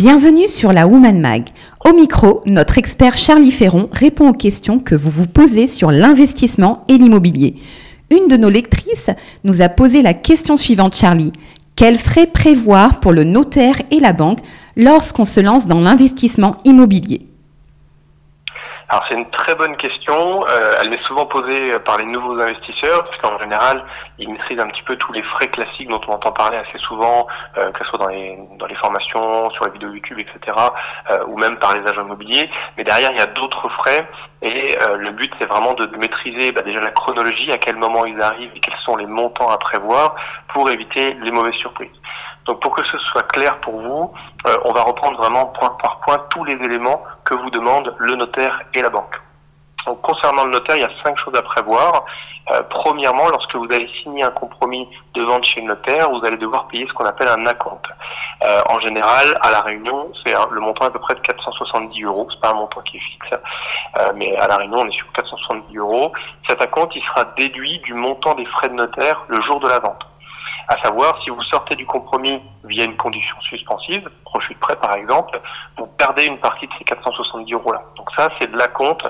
Bienvenue sur la Woman Mag. Au micro, notre expert Charlie Ferron répond aux questions que vous vous posez sur l'investissement et l'immobilier. Une de nos lectrices nous a posé la question suivante, Charlie. Quels frais prévoir pour le notaire et la banque lorsqu'on se lance dans l'investissement immobilier? Alors c'est une très bonne question. Euh, elle m'est souvent posée par les nouveaux investisseurs, parce qu'en général, ils maîtrisent un petit peu tous les frais classiques dont on entend parler assez souvent, euh, que ce soit dans les, dans les formations, sur les vidéos YouTube, etc., euh, ou même par les agents immobiliers. Mais derrière, il y a d'autres frais, et le but, c'est vraiment de, maîtriser bah, déjà la chronologie, à quel moment ils arrivent et quels sont les montants à prévoir pour éviter les mauvaises surprises. Donc pour que ce soit clair pour vous, euh, on va reprendre vraiment point par point tous les éléments que vous demandent le notaire et la banque. Donc concernant le notaire, il y a cinq choses à prévoir. Euh, premièrement, lorsque vous allez signer un compromis de vente chez le notaire, vous allez devoir payer ce qu'on appelle un acompte. Euh, en général, à la Réunion, c'est le montant à peu près de 470 euros. C'est pas un montant qui est fixe, euh, mais à la Réunion, on est sur 470 euros. Cet acompte, il sera déduit du montant des frais de notaire le jour de la vente à savoir si vous sortez du compromis via une condition suspensive, profit de prêt par exemple, vous perdez une partie de ces 470 euros-là. Donc ça, c'est de la compte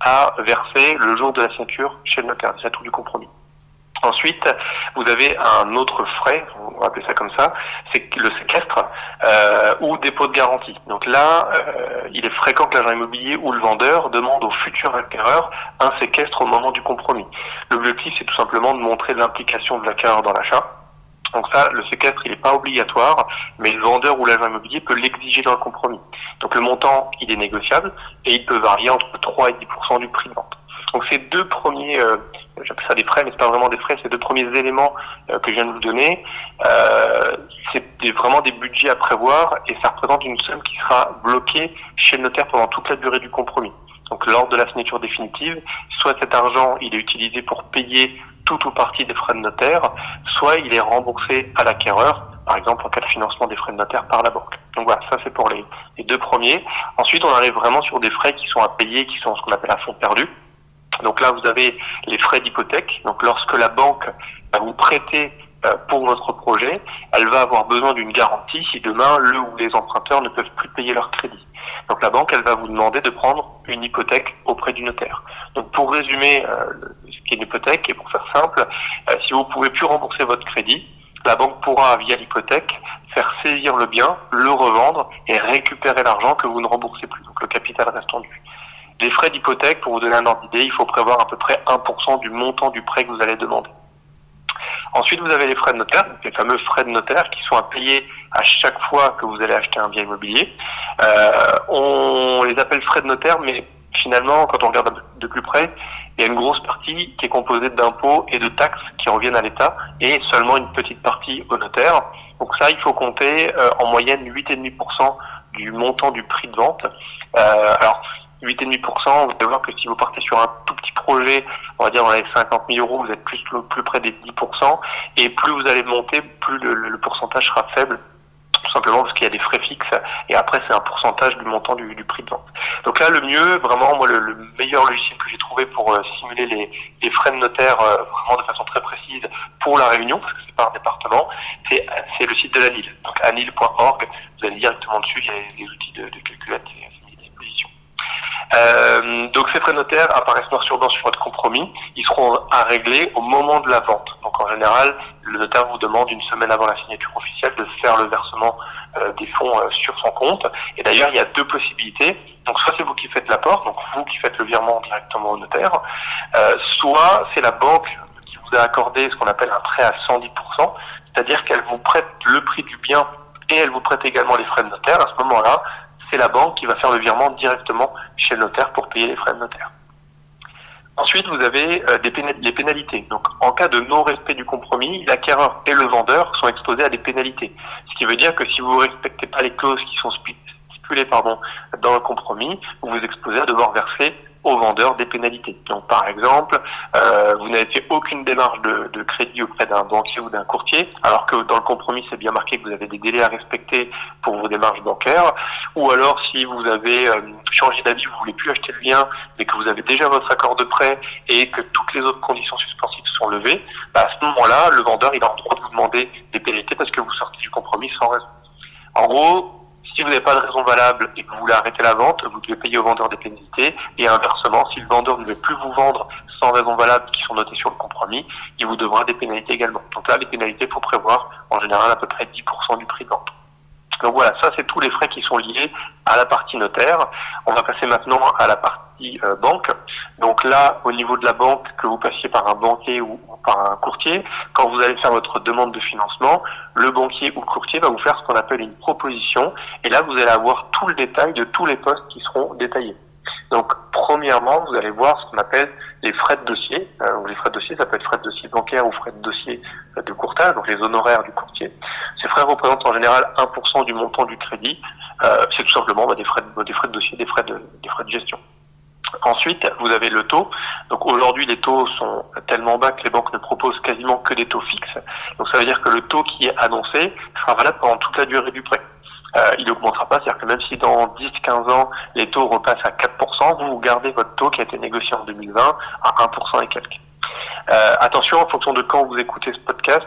à verser le jour de la signature chez le notaire, c'est tout du compromis. Ensuite, vous avez un autre frais, on va appeler ça comme ça, c'est le séquestre euh, ou dépôt de garantie. Donc là, euh, il est fréquent que l'agent immobilier ou le vendeur demande au futur acquéreur un séquestre au moment du compromis. L'objectif, c'est tout simplement de montrer l'implication de l'acquéreur dans l'achat donc ça, le séquestre, il n'est pas obligatoire, mais le vendeur ou l'agent immobilier peut l'exiger dans le compromis. Donc le montant, il est négociable et il peut varier entre 3 et 10% du prix de vente. Donc ces deux premiers, euh, j'appelle ça des frais, mais c'est pas vraiment des frais, ces deux premiers éléments euh, que je viens de vous donner, euh, c'est vraiment des budgets à prévoir et ça représente une somme qui sera bloquée chez le notaire pendant toute la durée du compromis. Donc lors de la signature définitive, soit cet argent il est utilisé pour payer tout ou partie des frais de notaire, soit il est remboursé à l'acquéreur, par exemple en cas de financement des frais de notaire par la banque. Donc voilà, ça c'est pour les, deux premiers. Ensuite, on arrive vraiment sur des frais qui sont à payer, qui sont ce qu'on appelle un fonds perdu. Donc là, vous avez les frais d'hypothèque. Donc lorsque la banque va vous prêter euh, pour votre projet, elle va avoir besoin d'une garantie si demain le ou les emprunteurs ne peuvent plus payer leur crédit. Donc la banque, elle va vous demander de prendre une hypothèque auprès du notaire. Donc pour résumer ce qu'est une hypothèque et pour faire simple, euh, si vous pouvez plus rembourser votre crédit, la banque pourra via l'hypothèque faire saisir le bien, le revendre et récupérer l'argent que vous ne remboursez plus. Donc le capital reste tendu. Les frais d'hypothèque, pour vous donner un ordre d'idée, il faut prévoir à peu près 1% du montant du prêt que vous allez demander. Ensuite, vous avez les frais de notaire, les fameux frais de notaire qui sont à payer à chaque fois que vous allez acheter un bien immobilier. Euh, on les appelle frais de notaire, mais finalement, quand on regarde de plus près, il y a une grosse partie qui est composée d'impôts et de taxes qui reviennent à l'État et seulement une petite partie au notaire. Donc ça, il faut compter euh, en moyenne 8,5% du montant du prix de vente. Euh, alors, 8,5%, vous allez voir que si vous partez sur un tout petit projet, on va dire dans les 50 000 euros, vous êtes plus, plus près des 10%, et plus vous allez monter, plus le, pourcentage sera faible tout simplement parce qu'il y a des frais fixes et après c'est un pourcentage du montant du, prix de vente. Donc là le mieux, vraiment moi le, meilleur logiciel que j'ai trouvé pour euh, simuler les, frais de notaire euh, vraiment de façon très précise pour la Réunion, parce que c'est pas un département, c'est le site de l'ANIL. Donc anil.org, vous allez directement dessus, il y a des outils de, de euh, donc ces frais notaires apparaissent noir sur blanc sur votre compromis. Ils seront à régler au moment de la vente. Donc en général, le notaire vous demande une semaine avant la signature officielle de faire le versement euh, des fonds euh, sur son compte. Et d'ailleurs, il y a deux possibilités. Donc soit c'est vous qui faites l'apport, donc vous qui faites le virement directement au notaire, soit c'est la banque qui vous a accordé ce qu'on appelle un prêt à 110%, c'est-à-dire qu'elle vous prête le prix du bien et elle vous prête également les frais de notaire. À ce moment-là, la banque qui va faire le virement directement chez le notaire pour payer les frais de notaire. Ensuite, vous avez euh, les pénalités. Donc, en cas de non-respect du compromis, l'acquéreur et le vendeur sont exposés à des pénalités. Ce qui veut dire que si vous ne respectez pas les clauses qui sont stipulées pardon, dans le compromis, vous vous exposez à devoir verser aux vendeurs des pénalités. Donc par exemple, euh, vous n'avez fait aucune démarche de, de crédit auprès d'un banquier ou d'un courtier, alors que dans le compromis c'est bien marqué que vous avez des délais à respecter pour vos démarches bancaires, ou alors si vous avez euh, changé d'avis, vous voulez plus acheter le bien, mais que vous avez déjà votre accord de prêt et que toutes les autres conditions suspensives sont levées, bah, à ce moment-là, le vendeur il a le droit de vous demander des pénalités parce que vous sortez du compromis sans raison. En gros, Si vous n'avez pas de raison valable et que vous voulez arrêter la vente, vous devez payer au vendeur des pénalités. Et inversement, si le vendeur ne veut plus vous vendre sans raison valable qui sont notées sur le compromis, il vous devra des pénalités également. Donc là, les pénalités, faut prévoir en général à peu près 10% du prix de vente. Donc voilà, ça c'est tous les frais qui sont liés à la partie notaire. On va passer maintenant à la partie euh, banque. Donc là, au niveau de la banque, que vous passiez par un banquier ou, par un courtier, quand vous allez faire votre demande de financement, le banquier ou courtier va vous faire ce qu'on appelle une proposition. Et là, vous allez avoir tout le détail de tous les postes qui seront détaillés. Donc, premièrement, vous allez voir ce qu'on appelle les frais de dossier. Euh, les frais de dossier, ça peut être frais de dossier bancaire ou frais de dossier euh, de courtage, donc les honoraires du courtier. Ces frais représentent en général 1% du montant du crédit. Euh, c'est tout simplement bah, des, frais de, des frais de dossier, des frais de, des frais de gestion. Ensuite, vous avez le taux. Donc aujourd'hui, les taux sont tellement bas que les banques ne proposent quasiment que des taux fixes. Donc ça veut dire que le taux qui est annoncé sera valable pendant toute la durée du prêt. Euh, il n'augmentera pas, c'est-à-dire que même si dans 10-15 ans les taux repassent à 4%, vous, gardez votre taux qui a été négocié en 2020 à 1% et quelques. Euh, attention, en fonction de quand vous écoutez ce podcast,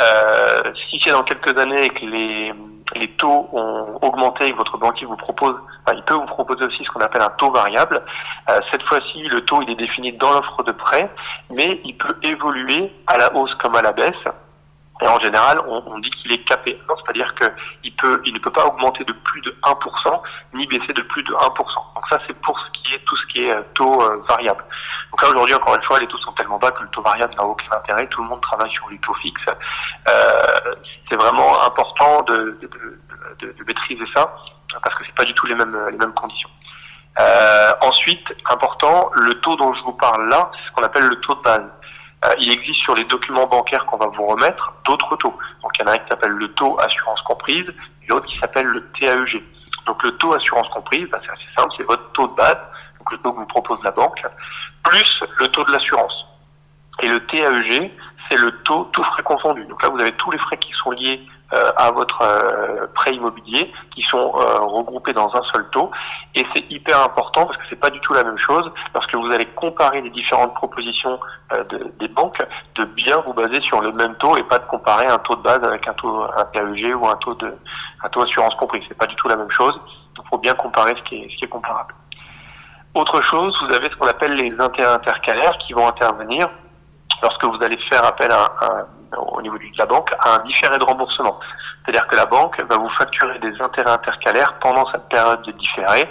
euh, si c'est dans quelques années et que les, les taux ont augmenté et que votre banquier vous propose, enfin, il peut vous proposer aussi ce qu'on appelle un taux variable. Euh, cette fois-ci, le taux est défini dans l'offre de prêt, mais il peut évoluer à la hausse comme à la baisse. Et en général, on, on dit qu'il est capé, c'est-à-dire qu'il peut, il ne peut pas augmenter de plus de 1%, ni baisser de plus de 1%. Donc ça, c'est pour ce qui est tout ce qui est euh, taux euh, variable. Donc là, aujourd'hui, encore une fois, les taux sont tellement bas que le taux variable n'a aucun intérêt. Tout le monde travaille sur les taux fixes. Euh, c'est vraiment important de, de, de, de, maîtriser ça, parce que c'est pas du tout les mêmes, les mêmes conditions. Euh, ensuite, important, le taux dont je vous parle là, c'est ce qu'on appelle le taux de base. Euh, il existe sur les documents bancaires qu'on va vous remettre d'autres taux. Donc il y en a un qui s'appelle le taux assurance comprise et l'autre qui s'appelle le TAEG. Donc le taux assurance comprise, bah, c'est assez simple, c'est votre taux de base, donc le taux que vous propose la banque, plus le taux de l'assurance. Et le TAEG, c'est le taux tout frais confondu. Donc là, vous avez tous les frais qui sont liés euh, à votre euh, prêt immobilier qui sont euh, regroupés dans un seul taux. Et c'est hyper important parce que c'est pas du tout la même chose lorsque vous allez comparer les différentes propositions de, des banques, de bien vous baser sur le même taux et pas de comparer un taux de base avec un taux un PAEG ou un taux de un taux assurance compris. C'est pas du tout la même chose. Il faut bien comparer ce qui est comparable. Autre chose, vous avez ce qu'on appelle les intérêts intercalaires qui vont intervenir lorsque vous allez faire appel au niveau de la banque à un différé de remboursement. C'est-à-dire que la banque va vous facturer des intérêts intercalaires pendant cette période de différé.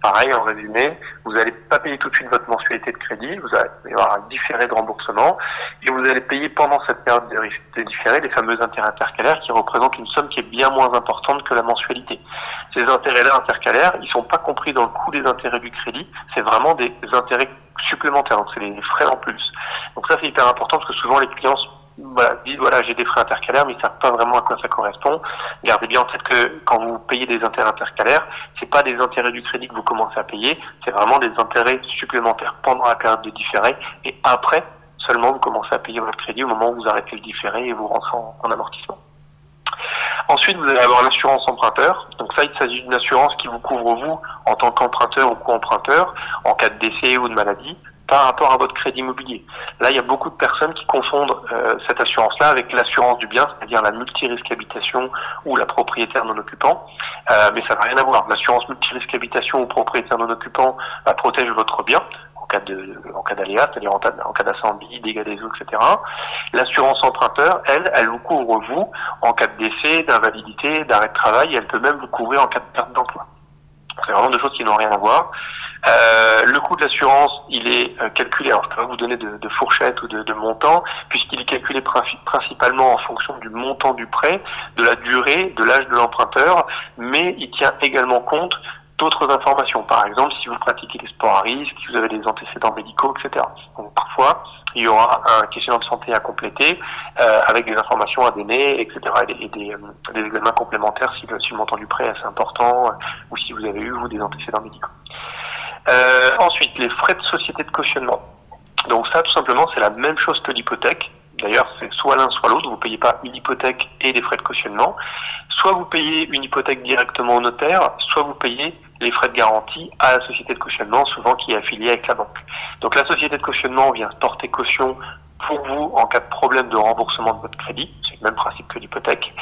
Pareil, en résumé, vous n'allez pas payer tout de suite votre mensualité de crédit, vous allez avoir un différé de remboursement, et vous allez payer pendant cette période de différé les fameux intérêts intercalaires qui représentent une somme qui est bien moins importante que la mensualité. Ces intérêts-là intercalaires, ils sont pas compris dans le coût des intérêts du crédit, c'est vraiment des intérêts supplémentaires, donc c'est des frais en plus. Donc ça c'est hyper important parce que souvent les clients voilà, disent voilà j'ai des frais intercalaires mais ils savent pas vraiment à quoi ça correspond. Gardez bien en tête que quand vous payez des intérêts intercalaires, c'est pas des intérêts du crédit que vous commencez à payer, c'est vraiment des intérêts supplémentaires pendant la période de différé et après seulement vous commencez à payer votre crédit au moment où vous arrêtez le différé et vous rentrez en, en amortissement. Ensuite, vous allez avoir l'assurance emprunteur. Donc ça, il s'agit d'une assurance qui vous couvre vous en tant qu'emprunteur ou co-emprunteur en cas de décès ou de maladie par rapport à votre crédit immobilier. Là, il y a beaucoup de personnes qui confondent euh, cette assurance-là avec l'assurance du bien, c'est-à-dire la multirisque habitation ou la propriétaire non occupant. Euh, mais ça n'a rien à voir. L'assurance multirisque habitation ou propriétaire non occupant bah, protège votre bien en cas d'aléa, c'est-à-dire en, en, cas d'incendie, dégâts des eaux, etc. L'assurance emprunteur, elle, elle vous couvre vous en cas de décès, d'invalidité, d'arrêt de travail, et elle peut même vous couvrir en cas de perte d'emploi. C'est vraiment deux choses qui n'ont rien à voir. Euh, le coût de l'assurance, il est euh, calculé, alors je peux pas vous donner de, de fourchette ou de, de montant, puisqu'il est calculé principalement en fonction du montant du prêt, de la durée, de l'âge de l'emprunteur, mais il tient également compte d'autres informations. Par exemple, si vous pratiquez des sports à risque, si vous avez des antécédents médicaux, etc. Donc parfois, il y aura un questionnaire de santé à compléter euh, avec des informations à donner, etc. et des, et euh, des examens complémentaires si le, si le, montant du prêt est assez important euh, ou si vous avez eu vous des antécédents médicaux. Euh, ensuite, les frais de société de cautionnement. Donc ça, tout simplement, c'est la même chose que l'hypothèque. D'ailleurs, c'est soit l'un, soit l'autre. Vous ne payez pas une hypothèque et des frais de cautionnement. Soit vous payez une hypothèque directement au notaire, soit vous payez les frais de garantie à la société de cautionnement, souvent qui est affiliée avec la banque. Donc la société de cautionnement vient porter caution pour vous en cas de problème de remboursement de votre crédit. C'est le même principe que l'hypothèque.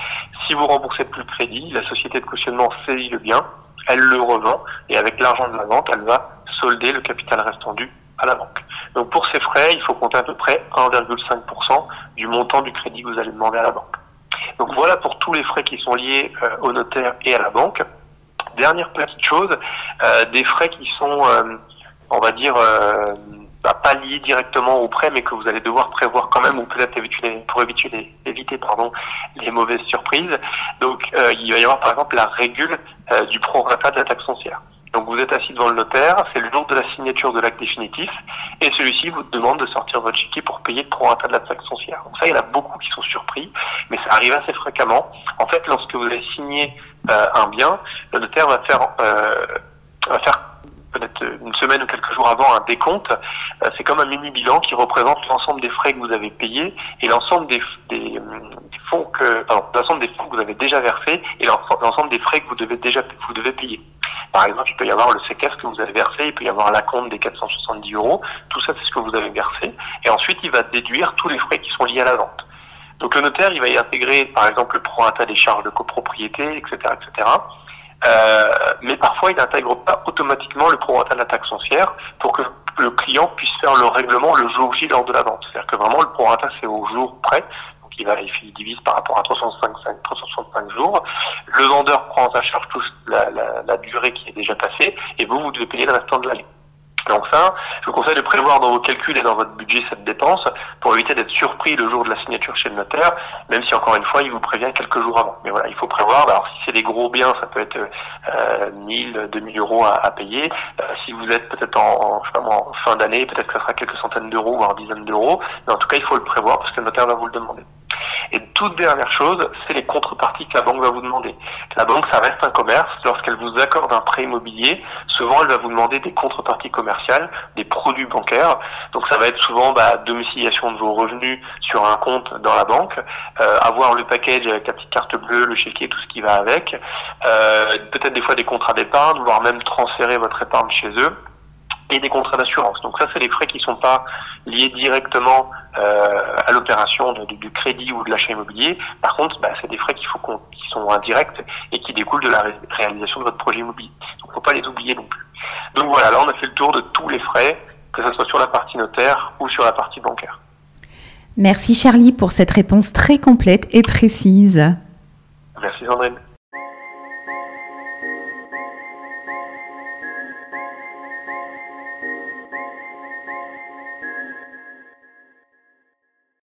Si vous remboursez plus le crédit, la société de cautionnement saisit le bien, elle le revend et avec l'argent de la vente, elle va solder le capital restant dû à la banque. Donc pour ces frais, il faut compter à peu près 1,5% du montant du crédit que vous allez demander à la banque. Donc voilà pour tous les frais qui sont liés euh, au notaire et à la banque. Dernière petite chose, euh, des frais qui sont, euh, on va dire, pas liés directement au prêt, mais que vous allez devoir prévoir quand même, ou peut-être pour éviter, les mauvaises surprises. Donc il va y avoir par exemple la régule du prorata de la taxe foncière. Donc vous êtes assis devant le notaire, c'est le jour de la signature de l'acte définitif, et celui-ci vous demande de sortir votre chéquier pour payer le prorata de la taxe foncière. Donc ça, il y en a beaucoup qui sont surpris, mais ça arrive assez fréquemment. En fait, lorsque vous avez signé euh, un bien, le notaire va faire, euh, va faire peut-être une semaine ou quelques jours avant un décompte. Euh, c'est comme un mini bilan qui représente l'ensemble des frais que vous avez payés et l'ensemble des, des, fonds que, l'ensemble des fonds que vous avez déjà versés et l'ensemble des frais que vous devez déjà vous devez payer. Par exemple, il peut y avoir le séquestre que vous avez versé, il peut y avoir la compte des 470 euros. Tout ça, c'est ce que vous avez versé. Et ensuite, il va déduire tous les frais qui sont liés à la vente. Donc le notaire, il va y intégrer, par exemple, le prorata des charges de copropriété, etc., etc. Euh, mais parfois, il n'intègre pas automatiquement le prorata de la taxe foncière pour que le client puisse faire le règlement le jour J lors de la vente. C'est-à-dire que vraiment, le prorata, c'est au jour près il, va, il divise par rapport à 365, 365 jours. Le vendeur prend en charge toute la, la, durée qui est déjà passée et vous, vous devez payer le restant de l'année. Donc ça, je vous conseille de prévoir dans vos calculs et dans votre budget cette dépense pour éviter d'être surpris le jour de la signature chez le notaire, même si encore une fois, il vous prévient quelques jours avant. Mais voilà, il faut prévoir. Alors si c'est des gros biens, ça peut être euh, 1000, 2000 euros à, payer. Euh, si vous êtes peut-être en, en fin d'année, peut-être que ça sera quelques centaines d'euros, voire dizaines d'euros. Mais en tout cas, il faut le prévoir parce que le notaire va vous le demander. Et toute dernière chose, c'est les contreparties que la banque va vous demander. La banque, ça reste un commerce. Lorsqu'elle vous accorde un prêt immobilier, souvent, elle va vous demander des contreparties commerciales, des produits bancaires. Donc, ça va être souvent bah, domiciliation de vos revenus sur un compte dans la banque, euh, avoir le package avec la petite carte bleue, le chéquier, tout ce qui va avec, euh, peut-être des fois des contrats d'épargne, voire même transférer votre épargne chez eux et des contrats d'assurance. Donc ça, c'est les frais qui ne sont pas liés directement euh, à l'opération du crédit ou de l'achat immobilier. Par contre, bah, c'est des frais qu'il faut qui sont indirects et qui découlent de la réalisation de votre projet immobilier. Donc, faut pas les oublier non plus. Donc voilà, là, on a fait le tour de tous les frais, que ce soit sur la partie notaire ou sur la partie bancaire. Merci Charlie pour cette réponse très complète et précise. Merci Sandrine.